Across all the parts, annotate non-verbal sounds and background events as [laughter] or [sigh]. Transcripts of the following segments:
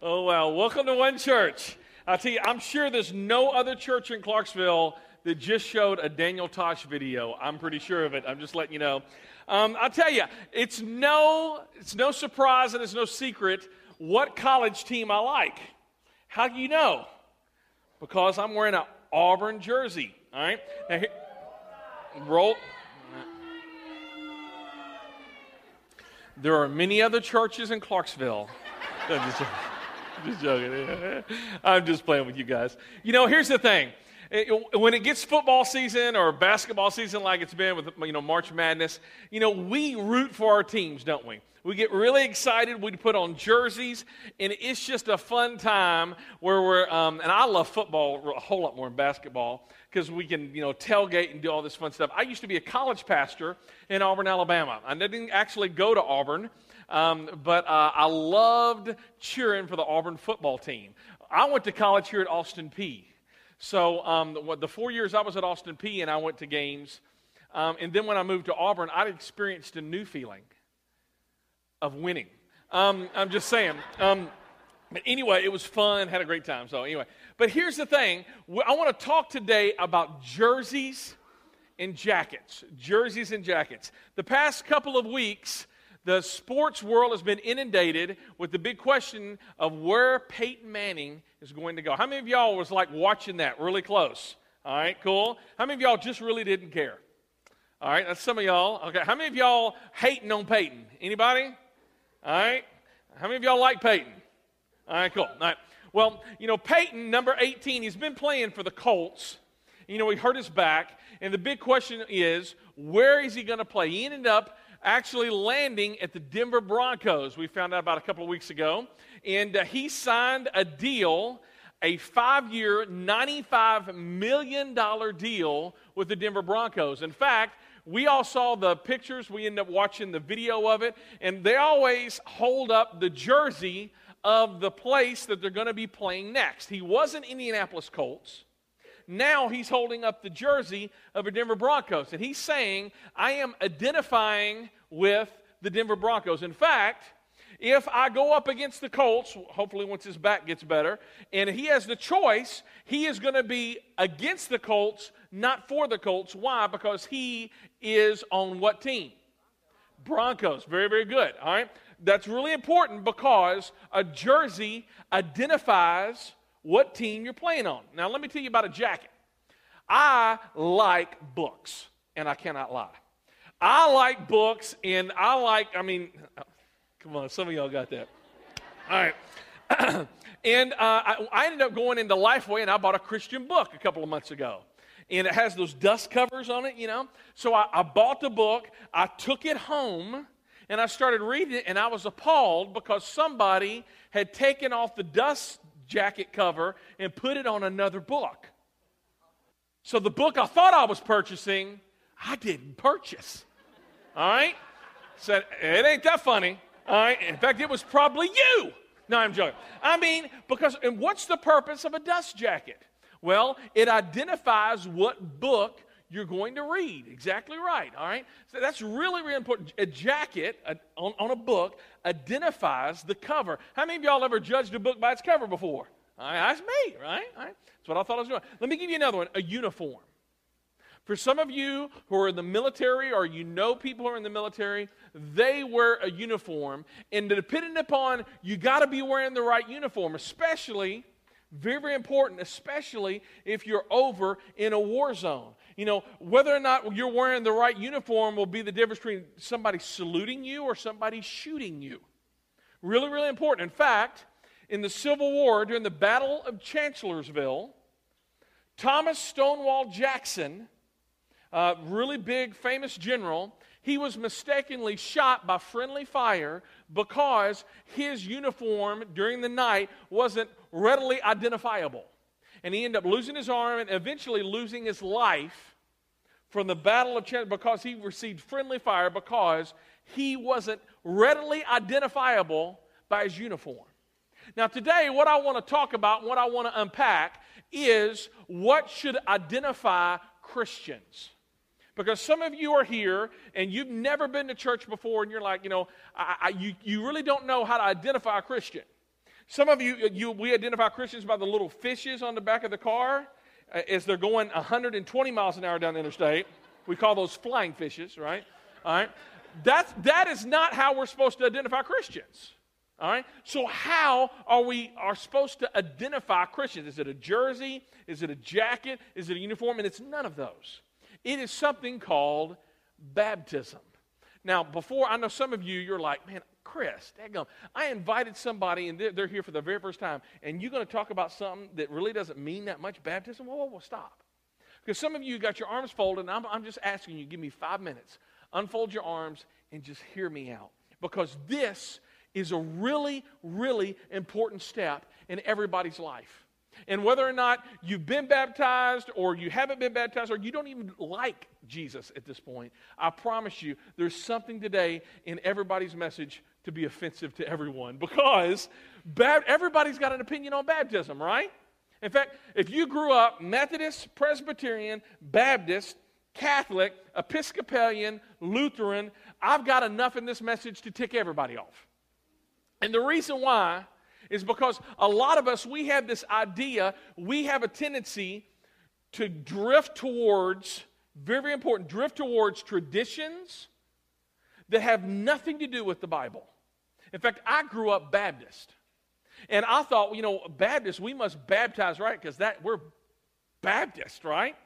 Oh, well, welcome to One Church. I tell you, I'm sure there's no other church in Clarksville that just showed a Daniel Tosh video. I'm pretty sure of it. I'm just letting you know. Um, I'll tell you, it's no, it's no surprise and it's no secret what college team I like. How do you know? Because I'm wearing an Auburn jersey. All right? Now, here, roll. There are many other churches in Clarksville. Just, just joking. [laughs] I'm just playing with you guys. You know, here's the thing. When it gets football season or basketball season like it's been with you know March Madness, you know we root for our teams, don't we? We get really excited. We put on jerseys, and it's just a fun time where we're. Um, and I love football a whole lot more than basketball because we can you know tailgate and do all this fun stuff. I used to be a college pastor in Auburn, Alabama. I didn't actually go to Auburn. Um, but uh, I loved cheering for the Auburn football team. I went to college here at Austin Peay. So um, the, four years I was at Austin Peay and I went to games, um, and then when I moved to Auburn, I experienced a new feeling of winning. Um, I'm just saying. Um, but anyway, it was fun, had a great time. So anyway, but here's the thing: I want to talk today about jerseys and jackets. Jerseys and jackets. The past couple of weeks the sports world has been inundated with the big question of where Peyton Manning is going to go. How many of y'all was like watching that really close? All right, cool. How many of y'all just really didn't care? All right, that's some of y'all. Okay, how many of y'all hating on Peyton? Anybody? All right. How many of y'all like Peyton? All right, cool. All right. Well, you know, Peyton, number 18, he's been playing for the Colts. You know, he hurt his back. And the big question is, where is he going to play? He ended up actually landing at the Denver Broncos. We found out about a couple of weeks ago. And uh, he signed a deal, a five year, $95 million deal with the Denver Broncos. In fact, we all saw the pictures. We ended up watching the video of it. And they always hold up the jersey of the place that they're going to be playing next. He wasn't Indianapolis Colts. Now he's holding up the jersey of the Denver Broncos. And he's saying, I am identifying with the Denver Broncos. In fact, if I go up against the Colts, hopefully once his back gets better, and he has the choice, he is going to be against the Colts, not for the Colts. Why? Because he is on what team? Broncos. Very, very good. All right. That's really important because a jersey identifies what team you're playing on. Now, let me tell you about a jacket. I like books, and I cannot lie. I like books, and I like, I mean, come on, some of y'all got that. All right. [clears throat] and uh, I, I ended up going into Lifeway, and I bought a Christian book a couple of months ago and it has those dust covers on it, you know. So I, I, bought the book, I took it home, and I started reading it, and I was appalled because somebody had taken off the dust jacket cover and put it on another book. So the book I thought I was purchasing, I didn't purchase. All right? Said, it ain't that funny. All right? In fact, it was probably you. No, I'm joking. I mean, because, and what's the purpose of a dust jacket? Well, it identifies what book you're going to read. Exactly right. All right. So that's really, really important. A jacket a, on, on a book identifies the cover. How many of y'all ever judged a book by its cover before? All right, that's me, right? All right. That's what I thought I was doing. Let me give you another one a uniform. For some of you who are in the military or you know people who are in the military, they wear a uniform. And depending upon, you got to be wearing the right uniform, especially, very, very important, especially if you're over in a war zone. You know, whether or not you're wearing the right uniform will be the difference between somebody saluting you or somebody shooting you. Really, really important. In fact, in the Civil War, during the Battle of Chancellorsville, Thomas Stonewall Jackson, a really big, famous general, he was mistakenly shot by friendly fire because his uniform during the night wasn't readily identifiable and he ended up losing his arm and eventually losing his life from the Battle of Chattanooga because he received friendly fire because he wasn't readily identifiable by his uniform. Now, today, what I want to talk about, what I want to unpack, is what should identify Christians. Because some of you are here and you've never been to church before, and you're like, you know, I, I, you, you really don't know how to identify a Christian. Some of you, you we identify Christians by the little fishes on the back of the car uh, as they're going 120 miles an hour down the interstate. We call those flying fishes, right? All right. That's, that is not how we're supposed to identify Christians. All right? So, how are we are supposed to identify Christians? Is it a jersey? Is it a jacket? Is it a uniform? And it's none of those. It is something called baptism. Now, before I know some of you, you're like, man, Chris, daggum, I invited somebody and they're, they're here for the very first time, and you're going to talk about something that really doesn't mean that much baptism? Whoa, whoa, whoa, stop. Because some of you got your arms folded, and I'm, I'm just asking you, give me five minutes. Unfold your arms and just hear me out. Because this is a really, really important step in everybody's life. And whether or not you've been baptized or you haven't been baptized or you don't even like Jesus at this point, I promise you there's something today in everybody's message to be offensive to everyone [laughs] because everybody's got an opinion on baptism, right? In fact, if you grew up Methodist, Presbyterian, Baptist, Catholic, Episcopalian, Lutheran, I've got enough in this message to tick everybody off. And the reason why is because a lot of us, we have this idea, we have a tendency to drift towards, very, very important, drift towards traditions that have nothing to do with the Bible. In fact, I grew up Baptist. And I thought, you know, Baptist, we must baptize right because that we're Baptist, right?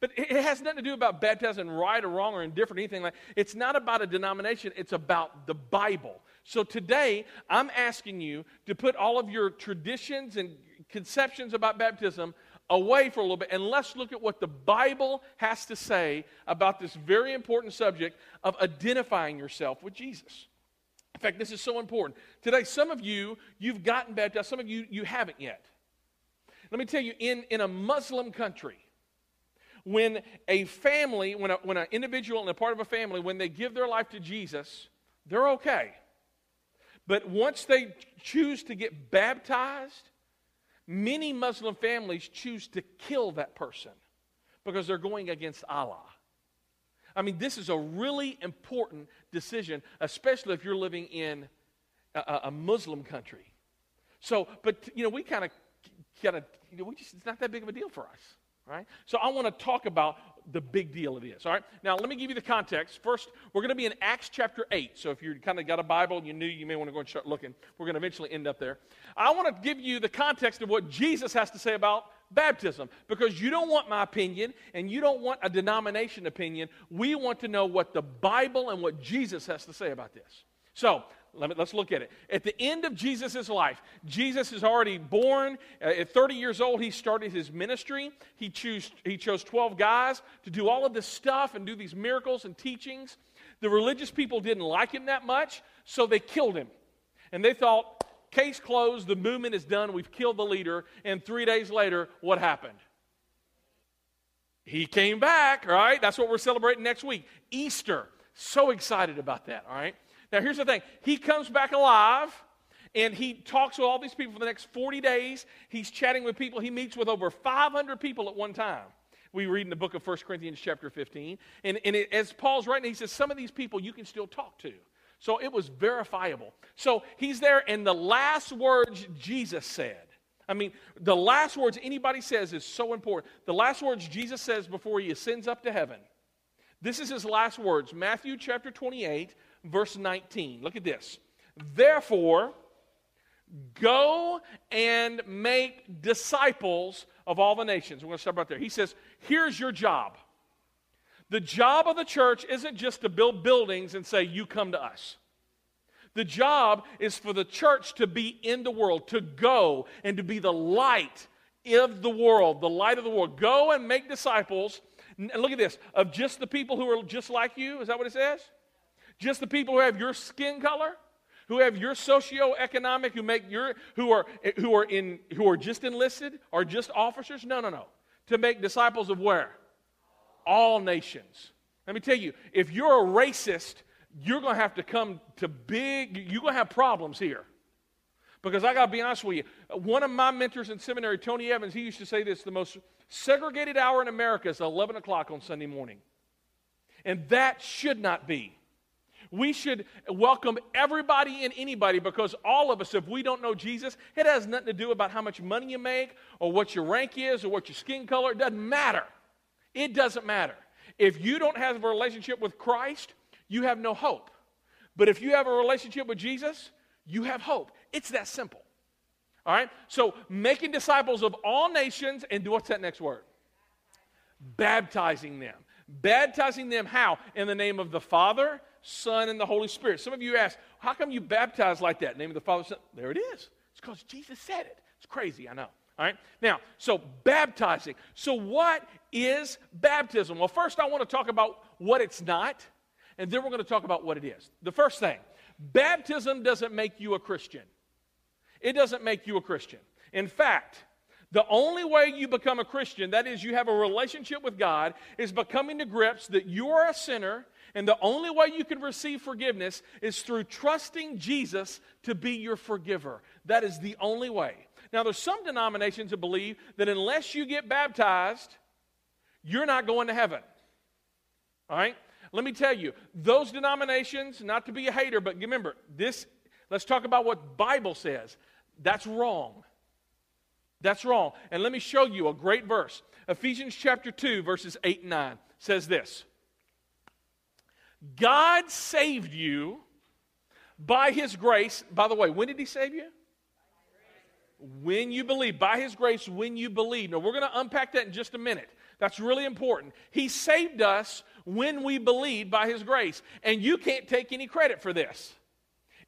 But it has nothing to do about baptizing right or wrong or indifferent anything like that. It's not about a denomination, it's about the Bible. So today, I'm asking you to put all of your traditions and conceptions about baptism away for a little bit and let's look at what the Bible has to say about this very important subject of identifying yourself with Jesus. In fact, this is so important. Today, some of you, you've gotten baptized, some of you, you haven't yet. Let me tell you, in, in a Muslim country, when a family, when, a, when an individual and a part of a family, when they give their life to Jesus, they're okay. But once they choose to get baptized, many Muslim families choose to kill that person because they're going against Allah. I mean, this is a really important decision, especially if you're living in a, a Muslim country. So, but, you know, we kind of, kind of, you know, we just, it's not that big of a deal for us. Right? So I want to talk about the big deal it is. All right. Now let me give you the context. First, we're going to be in Acts chapter eight. So if you kind of got a Bible and you knew, you may want to go and start looking. We're going to eventually end up there. I want to give you the context of what Jesus has to say about baptism because you don't want my opinion and you don't want a denomination opinion. We want to know what the Bible and what Jesus has to say about this. So let me, let's look at it. At the end of Jesus' life, Jesus is already born. Uh, at 30 years old, he started his ministry. He, choose, he chose 12 guys to do all of this stuff and do these miracles and teachings. The religious people didn't like him that much, so they killed him. And they thought, case closed, the movement is done, we've killed the leader. And three days later, what happened? He came back, right? That's what we're celebrating next week. Easter. So excited about that, all right? Now, here's the thing He comes back alive. And he talks with all these people for the next 40 days. He's chatting with people. He meets with over 500 people at one time. We read in the book of 1 Corinthians, chapter 15. And, and it, as Paul's writing, he says, Some of these people you can still talk to. So it was verifiable. So he's there, and the last words Jesus said. I mean, the last words anybody says is so important. The last words Jesus says before he ascends up to heaven. This is his last words. Matthew chapter 28, verse 19. Look at this. Therefore, go and make disciples of all the nations. We're going to stop right there. He says, Here's your job. The job of the church isn't just to build buildings and say, You come to us. The job is for the church to be in the world, to go and to be the light of the world, the light of the world. Go and make disciples. And look at this of just the people who are just like you. Is that what it says? Just the people who have your skin color, who have your socioeconomic, who make your who are who are in who are just enlisted or just officers? No, no, no. To make disciples of where? All nations. Let me tell you, if you're a racist, you're going to have to come to big, you're going to have problems here. Because I got to be honest with you, one of my mentors in seminary, Tony Evans, he used to say this the most segregated hour in America is 11 o'clock on Sunday morning. And that should not be. We should welcome everybody and anybody because all of us, if we don't know Jesus, it has nothing to do about how much money you make or what your rank is or what your skin color. It doesn't matter. It doesn't matter. If you don't have a relationship with Christ, you have no hope. But if you have a relationship with Jesus, you have hope. It's that simple. All right? So, making disciples of all nations, and what's that next word? Baptizing them. Baptizing them how? In the name of the Father, Son, and the Holy Spirit. Some of you ask, how come you baptize like that? name of the Father, Son. There it is. It's because Jesus said it. It's crazy, I know. All right? Now, so baptizing. So, what is baptism? Well, first, I want to talk about what it's not, and then we're going to talk about what it is. The first thing baptism doesn't make you a Christian. It doesn't make you a Christian. In fact, the only way you become a Christian, that is, you have a relationship with God, is becoming to grips that you are a sinner, and the only way you can receive forgiveness is through trusting Jesus to be your forgiver. That is the only way. Now, there's some denominations that believe that unless you get baptized, you're not going to heaven. All right? Let me tell you, those denominations, not to be a hater, but remember, this, let's talk about what Bible says. That's wrong. That's wrong. And let me show you a great verse. Ephesians chapter 2, verses 8 and 9 says this God saved you by his grace. By the way, when did he save you? When you believe. By his grace, when you believe. Now, we're going to unpack that in just a minute. That's really important. He saved us when we believe by his grace. And you can't take any credit for this,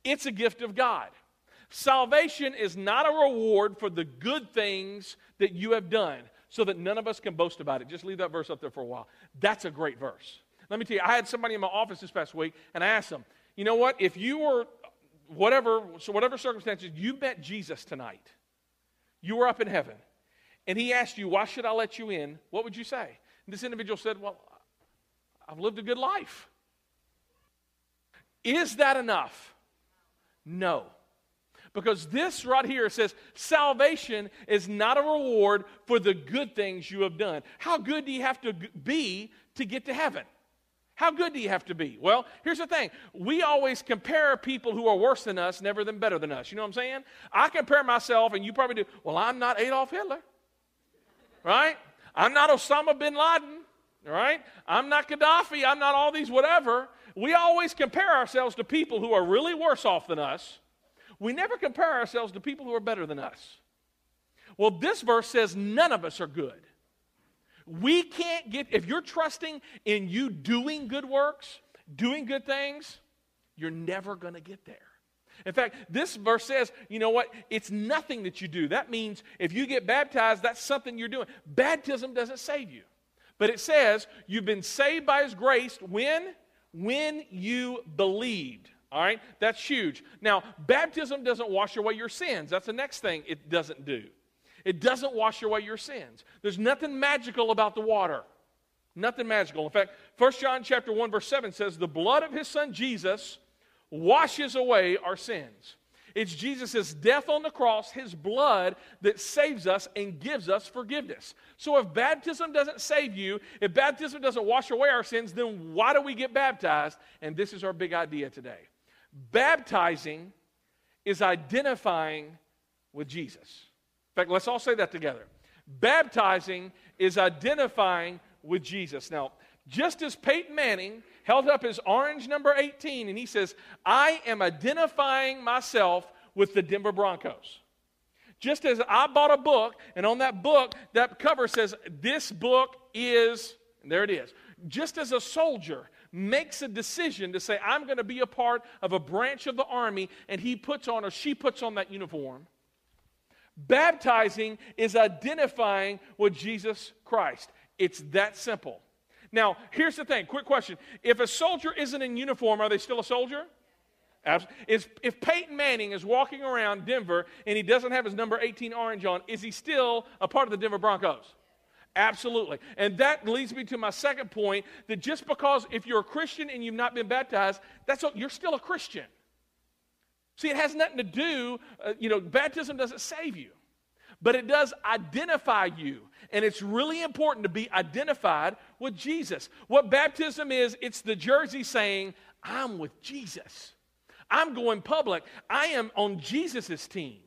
it's a gift of God. Salvation is not a reward for the good things that you have done, so that none of us can boast about it. Just leave that verse up there for a while. That's a great verse. Let me tell you, I had somebody in my office this past week, and I asked them, you know what? If you were, whatever, so whatever circumstances, you met Jesus tonight, you were up in heaven, and he asked you, why should I let you in? What would you say? And this individual said, well, I've lived a good life. Is that enough? No. Because this right here says salvation is not a reward for the good things you have done. How good do you have to be to get to heaven? How good do you have to be? Well, here's the thing. We always compare people who are worse than us, never than better than us. You know what I'm saying? I compare myself, and you probably do, well, I'm not Adolf Hitler. Right? I'm not Osama bin Laden. Right? I'm not Gaddafi. I'm not all these whatever. We always compare ourselves to people who are really worse off than us we never compare ourselves to people who are better than us. Well, this verse says none of us are good. We can't get, if you're trusting in you doing good works, doing good things, you're never going to get there. In fact, this verse says, you know what? It's nothing that you do. That means if you get baptized, that's something you're doing. Baptism doesn't save you. But it says you've been saved by his grace when? When you believed. All right? That's huge. Now, baptism doesn't wash away your sins. That's the next thing it doesn't do. It doesn't wash away your sins. There's nothing magical about the water. Nothing magical. In fact, 1 John chapter 1 verse 7 says the blood of his son Jesus washes away our sins. It's Jesus' death on the cross, his blood, that saves us and gives us forgiveness. So if baptism doesn't save you, if baptism doesn't wash away our sins, then why do we get baptized? And this is our big idea today. Baptizing is identifying with Jesus. In fact, let's all say that together. Baptizing is identifying with Jesus. Now, just as Peyton Manning held up his orange number 18 and he says, I am identifying myself with the Denver Broncos. Just as I bought a book, and on that book, that cover says, This book is, there it is. Just as a soldier makes a decision to say, I'm going to be a part of a branch of the army, and he puts on or she puts on that uniform. Baptizing is identifying with Jesus Christ. It's that simple. Now, here's the thing quick question. If a soldier isn't in uniform, are they still a soldier? Is, if Peyton Manning is walking around Denver and he doesn't have his number 18 orange on, is he still a part of the Denver Broncos? Absolutely. And that leads me to my second point that just because if you're a Christian and you've not been baptized, that's you're still a Christian. See, it has nothing to do, uh, you know, baptism doesn't save you, but it does identify you. And it's really important to be identified with Jesus. What baptism is, it's the jersey saying, I'm with Jesus. I'm going public. I am on Jesus' team.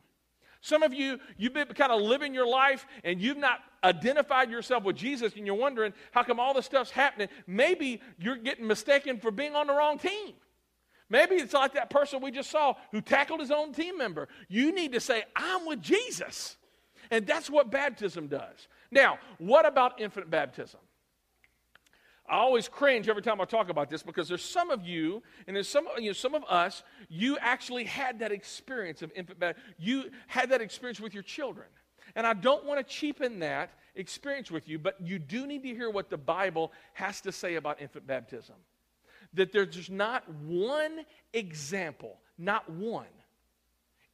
Some of you, you've been kind of living your life and you've not identified yourself with Jesus and you're wondering how come all this stuff's happening. Maybe you're getting mistaken for being on the wrong team. Maybe it's like that person we just saw who tackled his own team member. You need to say, I'm with Jesus. And that's what baptism does. Now, what about infant baptism? I always cringe every time I talk about this because there's some of you, and there's some, you know, some of us, you actually had that experience of infant baptism. You had that experience with your children. And I don't want to cheapen that experience with you, but you do need to hear what the Bible has to say about infant baptism. That there's not one example, not one,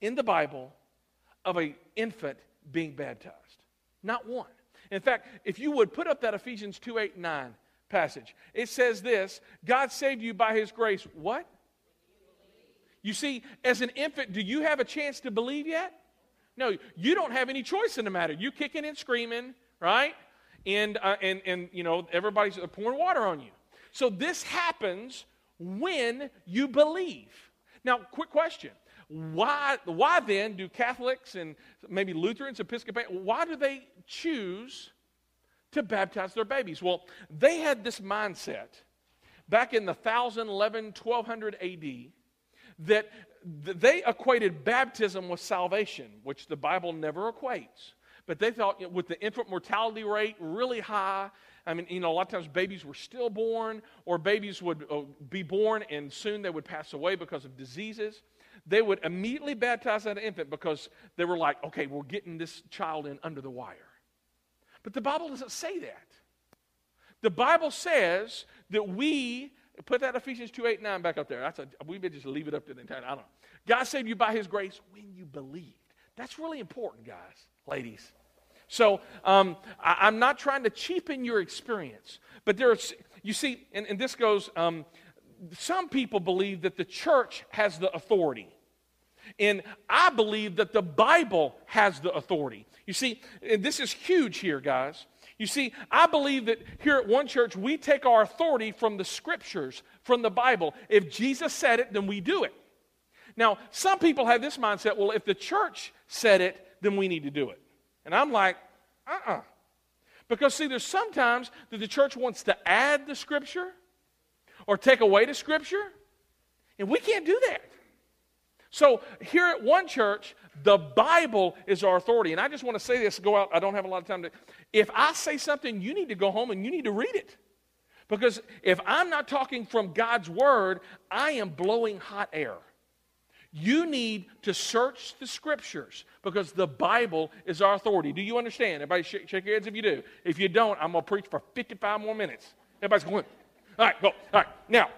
in the Bible of an infant being baptized. Not one. In fact, if you would put up that Ephesians 2 8 9 passage, it says this God saved you by his grace. What? You see, as an infant, do you have a chance to believe yet? No, you don't have any choice in the matter. You kicking and screaming, right? And, uh, and, and, you know, everybody's pouring water on you. So this happens when you believe. Now, quick question. Why, why then do Catholics and maybe Lutherans, Episcopalians, why do they choose to baptize their babies? Well, they had this mindset back in the 1011, 1200 AD that they equated baptism with salvation, which the Bible never equates. But they thought you know, with the infant mortality rate really high, I mean, you know, a lot of times babies were stillborn, or babies would uh, be born and soon they would pass away because of diseases. They would immediately baptize that infant because they were like, okay, we're getting this child in under the wire. But the Bible doesn't say that. The Bible says that we Put that Ephesians 2 8 9 back up there. That's a, we may just leave it up to the entire. I don't know. God saved you by his grace when you believed. That's really important, guys, ladies. So um, I, am not trying to cheapen your experience, but there's, you see, and, and this goes, um, some people believe that the church has the authority. And I believe that the Bible has the authority. You see, and this is huge here, guys. You see, I believe that here at One Church, we take our authority from the scriptures, from the Bible. If Jesus said it, then we do it. Now, some people have this mindset well, if the church said it, then we need to do it. And I'm like, uh uh-uh. uh Because, see, there's sometimes that the church wants to add the scripture or take away the scripture, and we can't do that. So, here at One Church, the Bible is our authority. And I just want to say this, go out, I don't have a lot of time to. If I say something, you need to go home and you need to read it. Because if I'm not talking from God's word, I am blowing hot air. You need to search the scriptures because the Bible is our authority. Do you understand? Everybody shake, your heads if you do. If you don't, I'm going to preach for 55 more minutes. Everybody's going, all right, go. All right, now,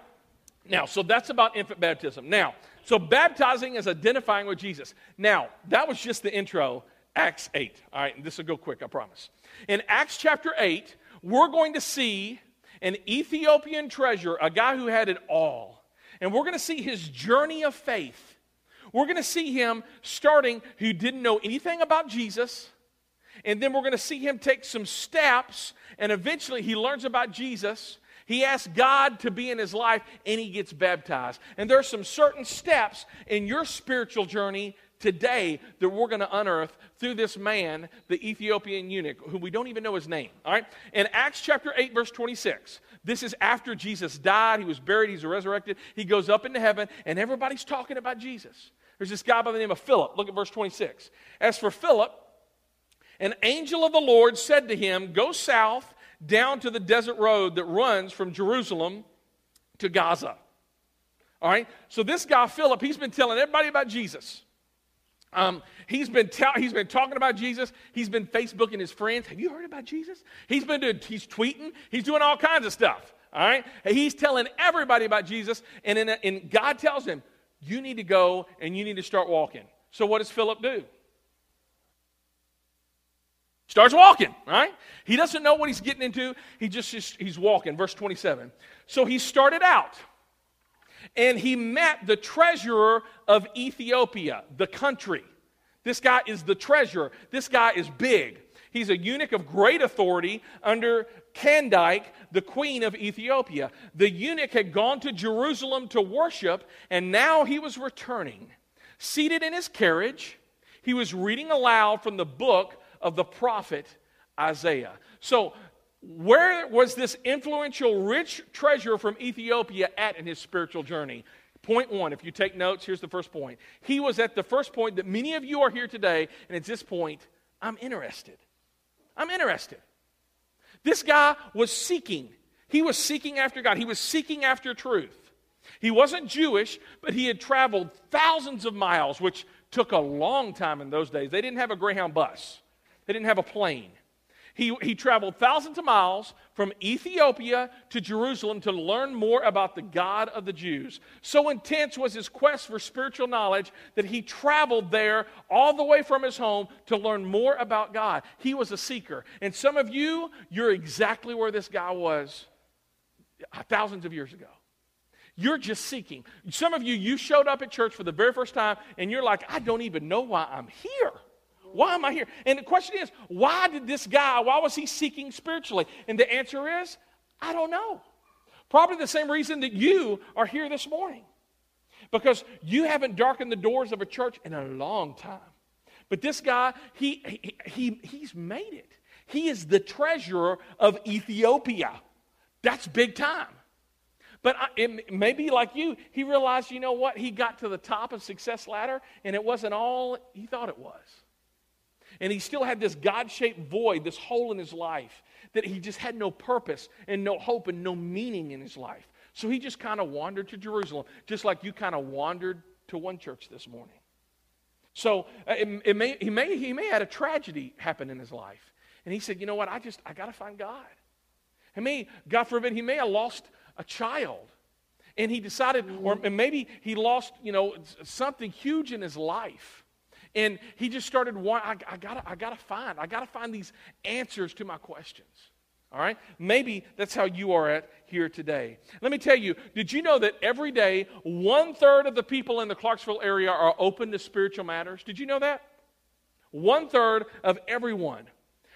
now, so that's about infant baptism. Now, so baptizing is identifying with Jesus. Now, that was just the intro, Acts 8. All right, this will go quick, I promise. In Acts chapter 8, we're going to see an Ethiopian treasure, a guy who had it all. And we're going to see his journey of faith. We're going to see him starting who didn't know anything about Jesus. And then we're going to see him take some steps, and eventually he learns about Jesus. He asks God to be in his life and he gets baptized. And there are some certain steps in your spiritual journey today that we're going to unearth through this man, the Ethiopian eunuch, who we don't even know his name. All right? In Acts chapter 8, verse 26, this is after Jesus died, he was buried, he's resurrected, he goes up into heaven, and everybody's talking about Jesus. There's this guy by the name of Philip. Look at verse 26. As for Philip, an angel of the Lord said to him, Go south down to the desert road that runs from Jerusalem to Gaza. All right? So this guy, Philip, he's been telling everybody about Jesus. Um, he's, been tell, he's been talking about Jesus. He's been Facebooking his friends. Have you heard about Jesus? He's been doing, he's tweeting. He's doing all kinds of stuff. All right? He's telling everybody about Jesus. And, in, and God tells him, you need to go and you need to start walking. So what does Philip do? Starts walking, right? He doesn't know what he's getting into. He just, just he's walking. Verse 27. So he started out and he met the treasurer of Ethiopia, the country. This guy is the treasurer. This guy is big. He's a eunuch of great authority under Candace, the queen of Ethiopia. The eunuch had gone to Jerusalem to worship, and now he was returning. Seated in his carriage, he was reading aloud from the book of the prophet Isaiah. So, where was this influential, rich treasurer from Ethiopia at in his spiritual journey? Point one, if you take notes, here's the first point. He was at the first point that many of you are here today, and at this point, I'm interested. I'm interested. This guy was seeking. He was seeking after God. He was seeking after truth. He wasn't Jewish, but he had traveled thousands of miles, which took a long time in those days. They didn't have a Greyhound bus, they didn't have a plane. He, he traveled thousands of miles from Ethiopia to Jerusalem to learn more about the God of the Jews. So intense was his quest for spiritual knowledge that he traveled there all the way from his home to learn more about God. He was a seeker. And some of you, you're exactly where this guy was uh, thousands of years ago. You're just seeking. Some of you, you showed up at church for the very first time and you're like, I don't even know why I'm here. Why am I here? And the question is, why did this guy, why was he seeking spiritually? And the answer is, I don't know. Probably the same reason that you are here this morning. Because you haven't darkened the doors of a church in a long time. But this guy, he, he, he, he's made it. He is the treasurer of Ethiopia. That's big time. But maybe like you, he realized, you know what? He got to the top of success ladder and it wasn't all he thought it was. And he still had this God shaped void, this hole in his life, that he just had no purpose and no hope and no meaning in his life. So he just kind of wandered to Jerusalem, just like you kind of wandered to one church this morning. So uh, it, it may, he, may, he may had a tragedy happen in his life. And he said, you know what, I just, I got to find God. He may, God forbid, he may have lost a child. And he decided, or maybe he lost, you know, something huge in his life. And he just started, I, I, gotta, I gotta find, I gotta find these answers to my questions. All right? Maybe that's how you are at here today. Let me tell you, did you know that every day, one third of the people in the Clarksville area are open to spiritual matters? Did you know that? One third of everyone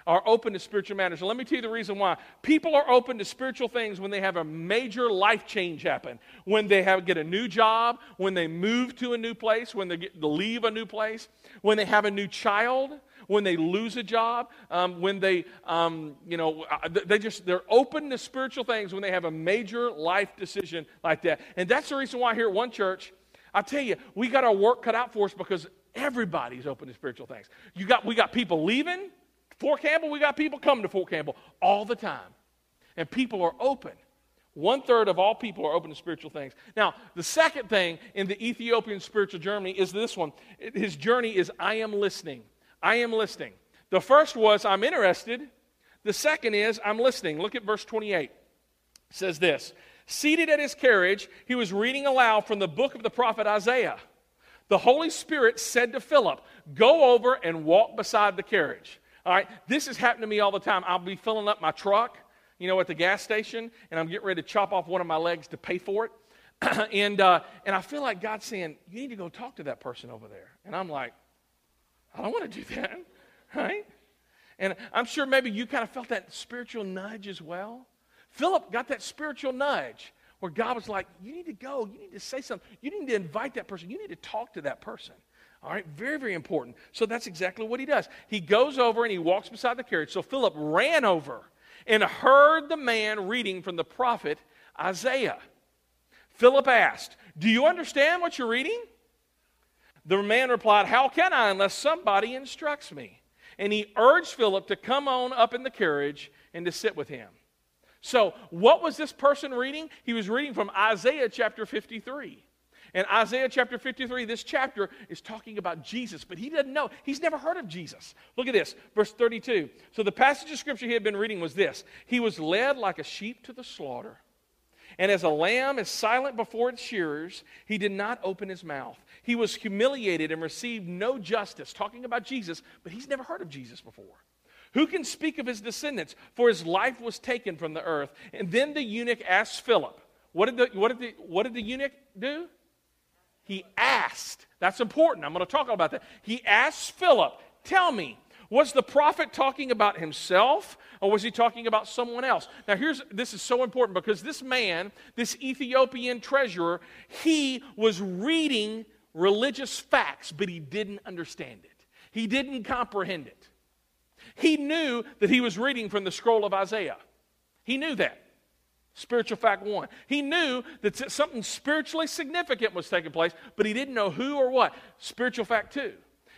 are open to spiritual matters. And let me tell you the reason why. People are open to spiritual things when they have a major life change happen, when they have get a new job, when they move to a new place, when they get leave a new place, when they have a new child, when they lose a job, um, when they, um, you know, uh, they just they're open to spiritual things when they have a major life decision like that. And that's the reason why here at One Church, I tell you, we got our work cut out for us because everybody's open to spiritual things. You got we got people leaving Fort Campbell, we got people coming to Fort Campbell all the time. And people are open. One third of all people are open to spiritual things. Now, the second thing in the Ethiopian spiritual journey is this one. His journey is I am listening. I am listening. The first was I'm interested. The second is I'm listening. Look at verse 28. It says this Seated at his carriage, he was reading aloud from the book of the prophet Isaiah. The Holy Spirit said to Philip, Go over and walk beside the carriage. All right, this has happened to me all the time. I'll be filling up my truck, you know, at the gas station, and I'm getting ready to chop off one of my legs to pay for it. [clears throat] and, uh, and I feel like God's saying, You need to go talk to that person over there. And I'm like, I don't want to do [laughs] that, right? And I'm sure maybe you kind of felt that spiritual nudge as well. Philip got that spiritual nudge where God was like, You need to go. You need to say something. You need to invite that person. You need to talk to that person. All right, very, very important. So that's exactly what he does. He goes over and he walks beside the carriage. So Philip ran over and heard the man reading from the prophet Isaiah. Philip asked, Do you understand what you're reading? The man replied, How can I unless somebody instructs me? And he urged Philip to come on up in the carriage and to sit with him. So, what was this person reading? He was reading from Isaiah chapter 53. And Isaiah chapter 53, this chapter is talking about Jesus, but he doesn't know. He's never heard of Jesus. Look at this, verse 32. So the passage of scripture he had been reading was this He was led like a sheep to the slaughter. And as a lamb is silent before its shearers, he did not open his mouth. He was humiliated and received no justice. Talking about Jesus, but he's never heard of Jesus before. Who can speak of his descendants? For his life was taken from the earth. And then the eunuch asked Philip, What did the, what did the, what did the eunuch do? He asked, that's important. I'm going to talk about that. He asked Philip, Tell me, Was the prophet talking about himself or was he talking about someone else? Now, here's this is so important because this man, this Ethiopian treasurer, he was reading religious facts, but he didn't understand it. He didn't comprehend it. He knew that he was reading from the scroll of Isaiah. He knew that. Spiritual fact one. He knew that something spiritually significant was taking place, but he didn't know who or what. Spiritual fact two.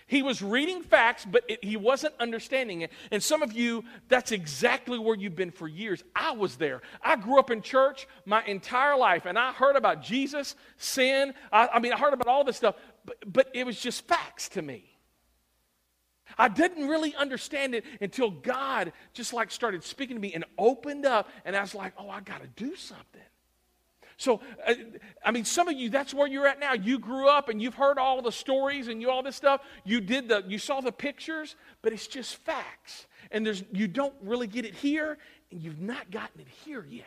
He was reading facts, but it, he wasn't understanding it. And some of you, that's exactly where you've been for years. I was there. I grew up in church my entire life, and I heard about Jesus, sin. I, I mean, I heard about all this stuff, but, but it was just facts to me. I didn't really understand it until God just like started speaking to me and opened up, and I was like, oh, I got to do something. So, uh, I mean, some of you, that's where you're at now. You grew up and you've heard all the stories and you all this stuff. You did the, you saw the pictures, but it's just facts. And there's, you don't really get it here, and you've not gotten it here yet.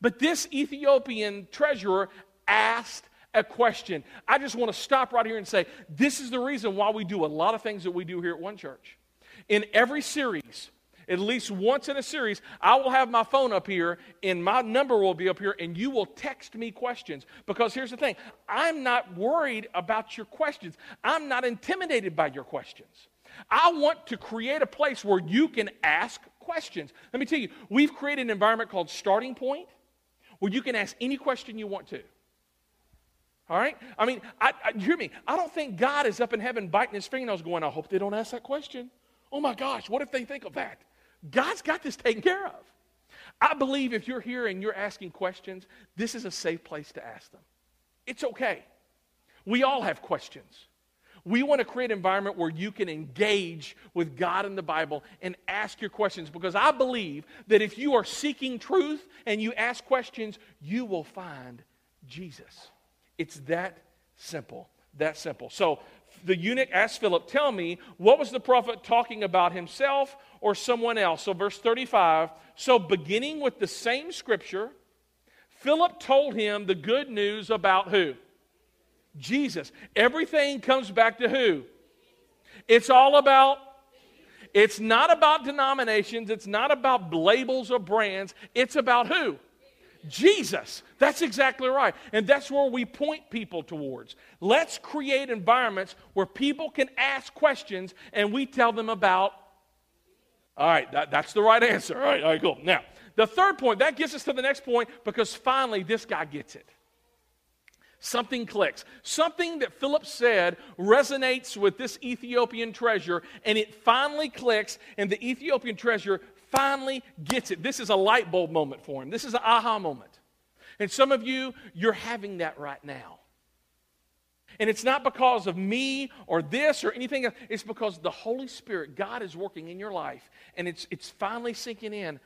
But this Ethiopian treasurer asked a question. I just want to stop right here and say this is the reason why we do a lot of things that we do here at One Church. In every series, at least once in a series, I will have my phone up here and my number will be up here, and you will text me questions. Because here's the thing I'm not worried about your questions, I'm not intimidated by your questions. I want to create a place where you can ask questions. Let me tell you, we've created an environment called Starting Point where you can ask any question you want to. All right? I mean, I, I, hear me. I don't think God is up in heaven biting his fingernails going, I hope they don't ask that question. Oh my gosh, what if they think of that? God's got this taken care of. I believe if you're here and you're asking questions, this is a safe place to ask them. It's okay. We all have questions. We want to create an environment where you can engage with God and the Bible and ask your questions because I believe that if you are seeking truth and you ask questions, you will find Jesus. It's that simple. That simple. So the eunuch asked Philip, Tell me, what was the prophet talking about himself or someone else? So, verse 35 so beginning with the same scripture, Philip told him the good news about who? Jesus. Everything comes back to who? It's all about it's not about denominations, it's not about labels or brands, it's about who? Jesus. That's exactly right. And that's where we point people towards. Let's create environments where people can ask questions and we tell them about. All right, that, that's the right answer. All right, all right, cool. Now, the third point, that gets us to the next point because finally this guy gets it. Something clicks. Something that Philip said resonates with this Ethiopian treasure, and it finally clicks, and the Ethiopian treasure finally gets it. This is a light bulb moment for him. This is an aha moment. And some of you, you're having that right now. And it's not because of me or this or anything. It's because the Holy Spirit, God is working in your life. And it's, it's finally sinking in.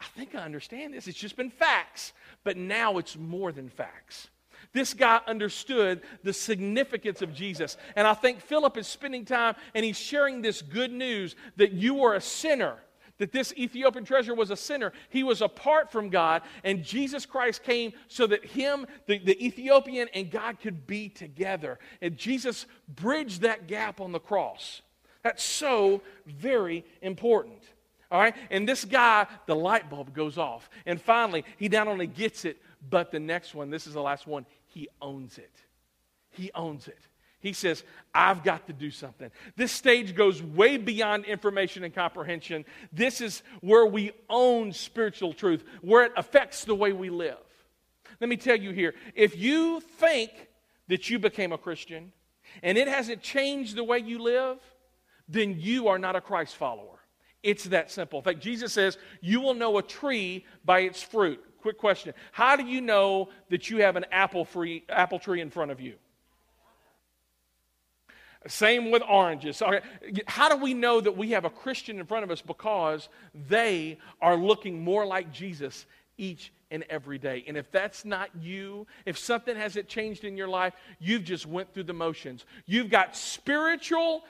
I think I understand this. It's just been facts. But now it's more than facts. This guy understood the significance of Jesus. And I think Philip is spending time and he's sharing this good news that you are a sinner that this Ethiopian treasure was a sinner. He was apart from God, and Jesus Christ came so that him, the, the Ethiopian, and God could be together. And Jesus bridged that gap on the cross. That's so very important. All right? And this guy, the light bulb goes off. And finally, he not only gets it, but the next one, this is the last one, he owns it. He owns it. He says, I've got to do something. This stage goes way beyond information and comprehension. This is where we own spiritual truth, where it affects the way we live. Let me tell you here if you think that you became a Christian and it hasn't changed the way you live, then you are not a Christ follower. It's that simple. In fact, Jesus says, You will know a tree by its fruit. Quick question How do you know that you have an apple, free, apple tree in front of you? Same with oranges. How do we know that we have a Christian in front of us? Because they are looking more like Jesus each and every day. And if that's not you, if something hasn't changed in your life, you've just went through the motions. You've got spiritual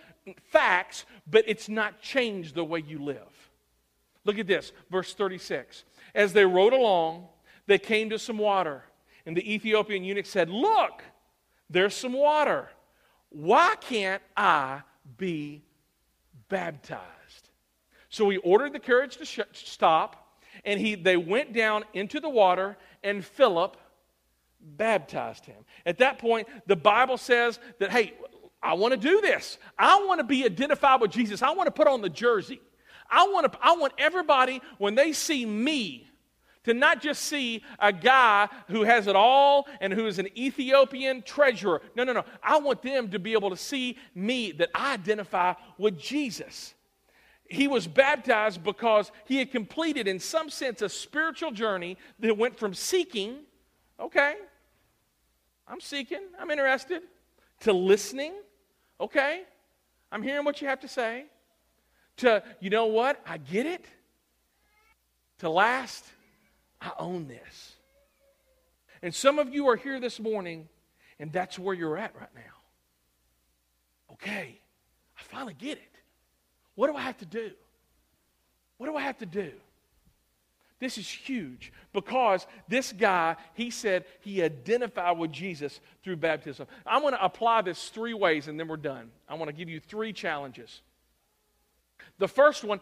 facts, but it's not changed the way you live. Look at this, verse 36. As they rode along, they came to some water. And the Ethiopian eunuch said, Look, there's some water. Why can't I be baptized. So he ordered the carriage to sh- stop, and he, they went down into the water, and Philip baptized him. At that point, the Bible says that, hey, I want to do this. I want to be identified with Jesus. I want to put on the jersey. I want, to, I want everybody, when they see me, to not just see a guy who has it all and who is an Ethiopian treasurer. No, no, no. I want them to be able to see me that I identify with Jesus. He was baptized because he had completed, in some sense, a spiritual journey that went from seeking, okay, I'm seeking, I'm interested, to listening, okay, I'm hearing what you have to say, to, you know what, I get it, to last, I own this. And some of you are here this morning, and that's where you're at right now. Okay, I finally get it. What do I have to do? What do I have to do? This is huge because this guy, he said he identified with Jesus through baptism. I'm going to apply this three ways and then we're done. I want to give you three challenges. The first one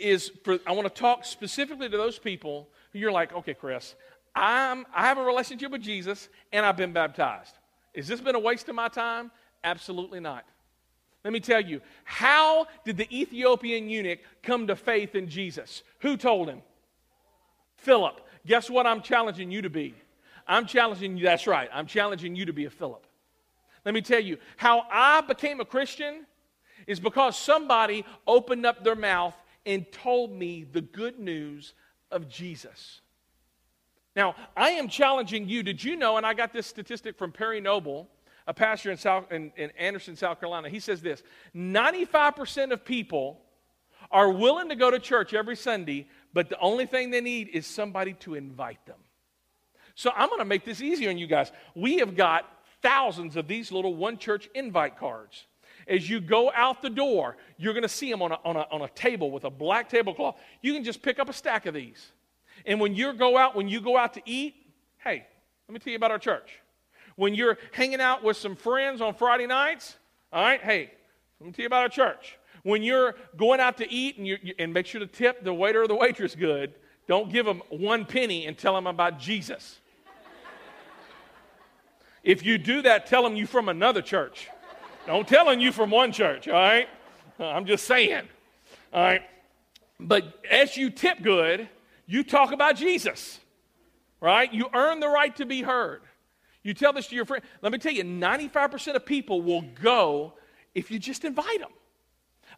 is for, I want to talk specifically to those people you're like, okay, Chris, I'm, I have a relationship with Jesus and I've been baptized. Has this been a waste of my time? Absolutely not. Let me tell you, how did the Ethiopian eunuch come to faith in Jesus? Who told him? Philip. Guess what I'm challenging you to be? I'm challenging you, that's right, I'm challenging you to be a Philip. Let me tell you, how I became a Christian is because somebody opened up their mouth and told me the good news of Jesus. Now, I am challenging you. Did you know, and I got this statistic from Perry Noble, a pastor in, South, in, in Anderson, South Carolina. He says this 95% of people are willing to go to church every Sunday, but the only thing they need is somebody to invite them. So I'm going to make this easier on you guys. We have got thousands of these little one church invite cards. As you go out the door, you're going to see them on a, on, a, on a table with a black tablecloth. You can just pick up a stack of these. And when you go out, when you go out to eat, hey, let me tell you about our church. When you're hanging out with some friends on Friday nights, all right, hey, let me tell you about our church. When you're going out to eat and, you, and make sure to tip the waiter or the waitress good, don't give them one penny and tell them about Jesus. [laughs] if you do that, tell them you're from another church. Don't telling you from one church, all right? I'm just saying, all right? But as you tip good, you talk about Jesus, right? You earn the right to be heard. You tell this to your friend. Let me tell you, 95% of people will go if you just invite them.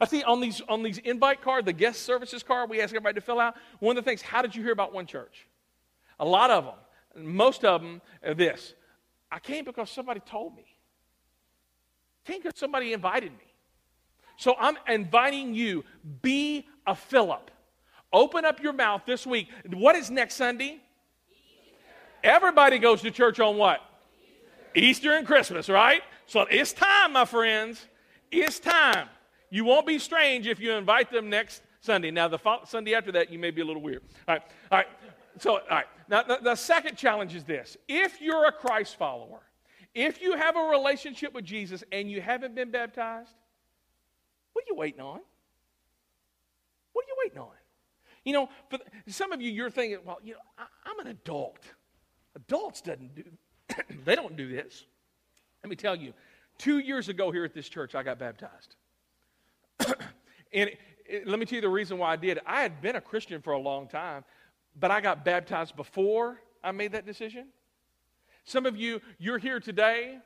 I see on these, on these invite card, the guest services card we ask everybody to fill out, one of the things, how did you hear about one church? A lot of them, most of them are this. I came because somebody told me. Came because somebody invited me. So I'm inviting you, be a Philip. Open up your mouth this week. What is next Sunday? Everybody goes to church on what? Easter. Easter and Christmas, right? So it's time, my friends. It's time. You won't be strange if you invite them next Sunday. Now, the Sunday after that, you may be a little weird. All right, all right. So, all right. Now, the, the second challenge is this: if you're a Christ follower, if you have a relationship with Jesus and you haven't been baptized, what are you waiting on? What are you waiting on? You know, for some of you, you're thinking, well, you know, I, am an adult. Adults doesn't do, [clears throat] they don't do this. Let me tell you, two years ago here at this church, I got baptized. [clears throat] and it, it, let me tell you the reason why I did. I had been a Christian for a long time, but I got baptized before I made that decision. Some of you, you're here today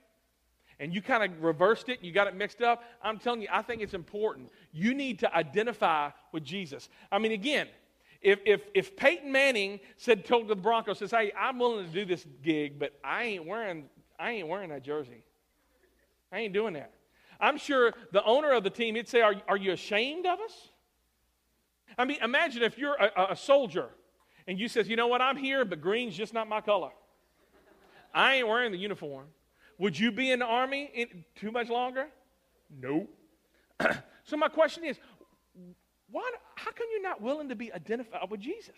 and you kind of reversed it, you got it mixed up. I'm telling you, I think it's important. You need to identify with Jesus. I mean, again, if, if, if Peyton Manning said, told the Broncos, says, hey, I'm willing to do this gig, but I ain't wearing, I ain't wearing that jersey. I ain't doing that. I'm sure the owner of the team, he'd say, Are, are you ashamed of us? I mean, imagine if you're a, a soldier and you says, You know what, I'm here, but green's just not my color. I ain't wearing the uniform. Would you be in the army in, too much longer? No. [clears throat] so my question is, why, how come you're not willing to be identified with Jesus?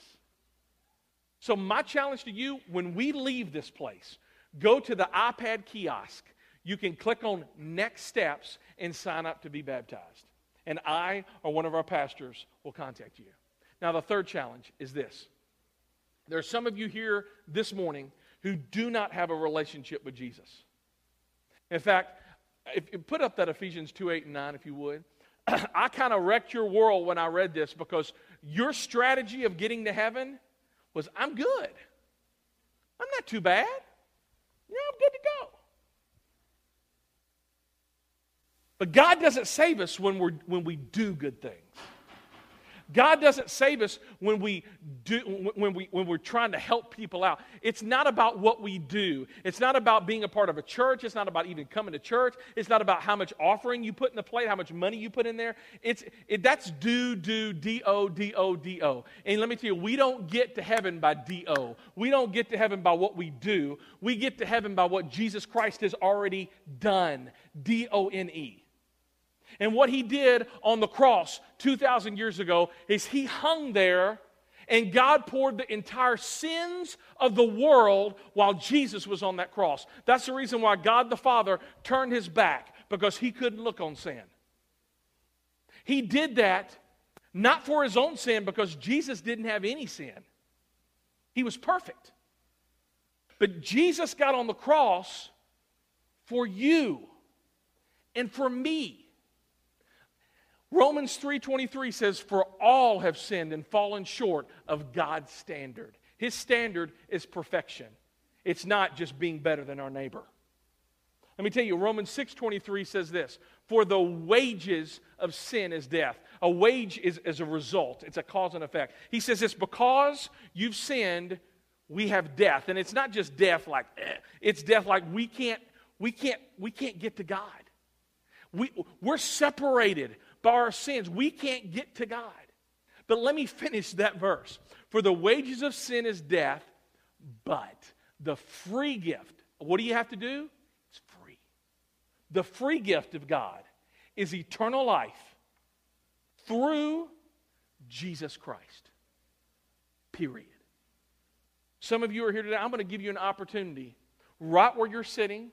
So my challenge to you, when we leave this place, go to the iPad kiosk you can click on next steps and sign up to be baptized. and I or one of our pastors will contact you. Now, the third challenge is this there are some of you here this morning who do not have a relationship with Jesus. In fact, if you put up that Ephesians 2 8 and 9, if you would. [clears throat] I kind of wrecked your world when I read this because your strategy of getting to heaven was I'm good. I'm not too bad. Yeah, I'm good to go. But God doesn't save us when, we're, when we do good things. God doesn't save us when, we do, when, we, when we're trying to help people out. It's not about what we do. It's not about being a part of a church. It's not about even coming to church. It's not about how much offering you put in the plate, how much money you put in there. It's, it, that's do, do, D O, D O, D O. And let me tell you, we don't get to heaven by D O. We don't get to heaven by what we do. We get to heaven by what Jesus Christ has already done. D O N E. And what he did on the cross 2,000 years ago is he hung there and God poured the entire sins of the world while Jesus was on that cross. That's the reason why God the Father turned his back because he couldn't look on sin. He did that not for his own sin because Jesus didn't have any sin, he was perfect. But Jesus got on the cross for you and for me. Romans 3:23 says for all have sinned and fallen short of God's standard. His standard is perfection. It's not just being better than our neighbor. Let me tell you Romans 6:23 says this, for the wages of sin is death. A wage is, is a result. It's a cause and effect. He says this because you've sinned, we have death. And it's not just death like eh, it's death like we can't we can't we can't get to God. We, we're separated by our sins. We can't get to God. But let me finish that verse. For the wages of sin is death, but the free gift, what do you have to do? It's free. The free gift of God is eternal life through Jesus Christ. Period. Some of you are here today. I'm going to give you an opportunity right where you're sitting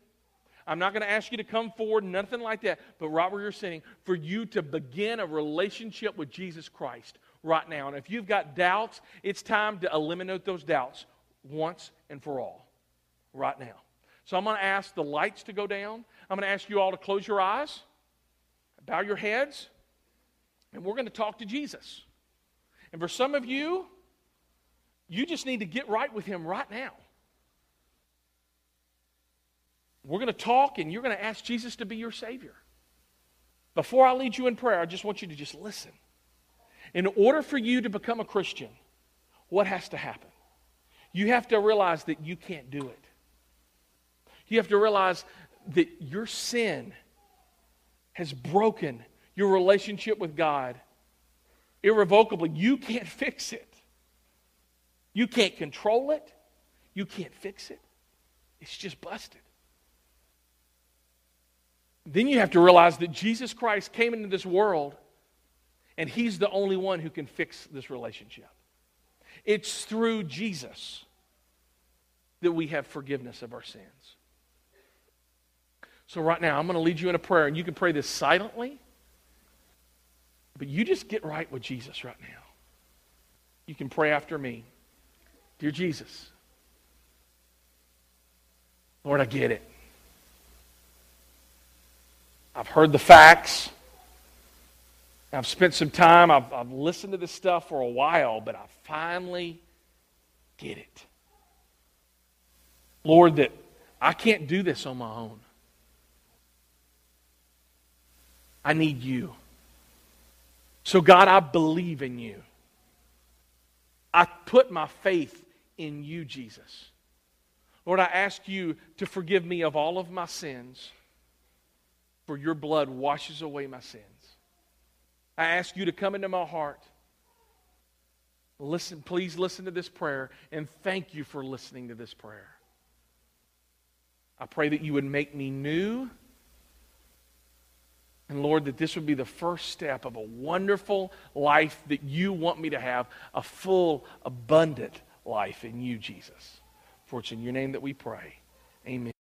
I'm not going to ask you to come forward, nothing like that. But right where you're sitting, for you to begin a relationship with Jesus Christ right now. And if you've got doubts, it's time to eliminate those doubts once and for all right now. So I'm going to ask the lights to go down. I'm going to ask you all to close your eyes, bow your heads, and we're going to talk to Jesus. And for some of you, you just need to get right with Him right now. We're going to talk, and you're going to ask Jesus to be your Savior. Before I lead you in prayer, I just want you to just listen. In order for you to become a Christian, what has to happen? You have to realize that you can't do it. You have to realize that your sin has broken your relationship with God irrevocably. You can't [laughs] fix it. You can't control it. You can't fix it. It's just busted. Then you have to realize that Jesus Christ came into this world and he's the only one who can fix this relationship. It's through Jesus that we have forgiveness of our sins. So, right now, I'm going to lead you in a prayer, and you can pray this silently, but you just get right with Jesus right now. You can pray after me Dear Jesus, Lord, I get it. I've heard the facts. I've spent some time, I've, I've listened to this stuff for a while, but I finally get it. Lord, that I can't do this on my own. I need you. So, God, I believe in you. I put my faith in you, Jesus. Lord, I ask you to forgive me of all of my sins for your blood washes away my sins. I ask you to come into my heart. Listen, please listen to this prayer and thank you for listening to this prayer. I pray that you would make me new. And Lord, that this would be the first step of a wonderful life that you want me to have, a full, abundant life in you, Jesus. For it's in your name that we pray. Amen.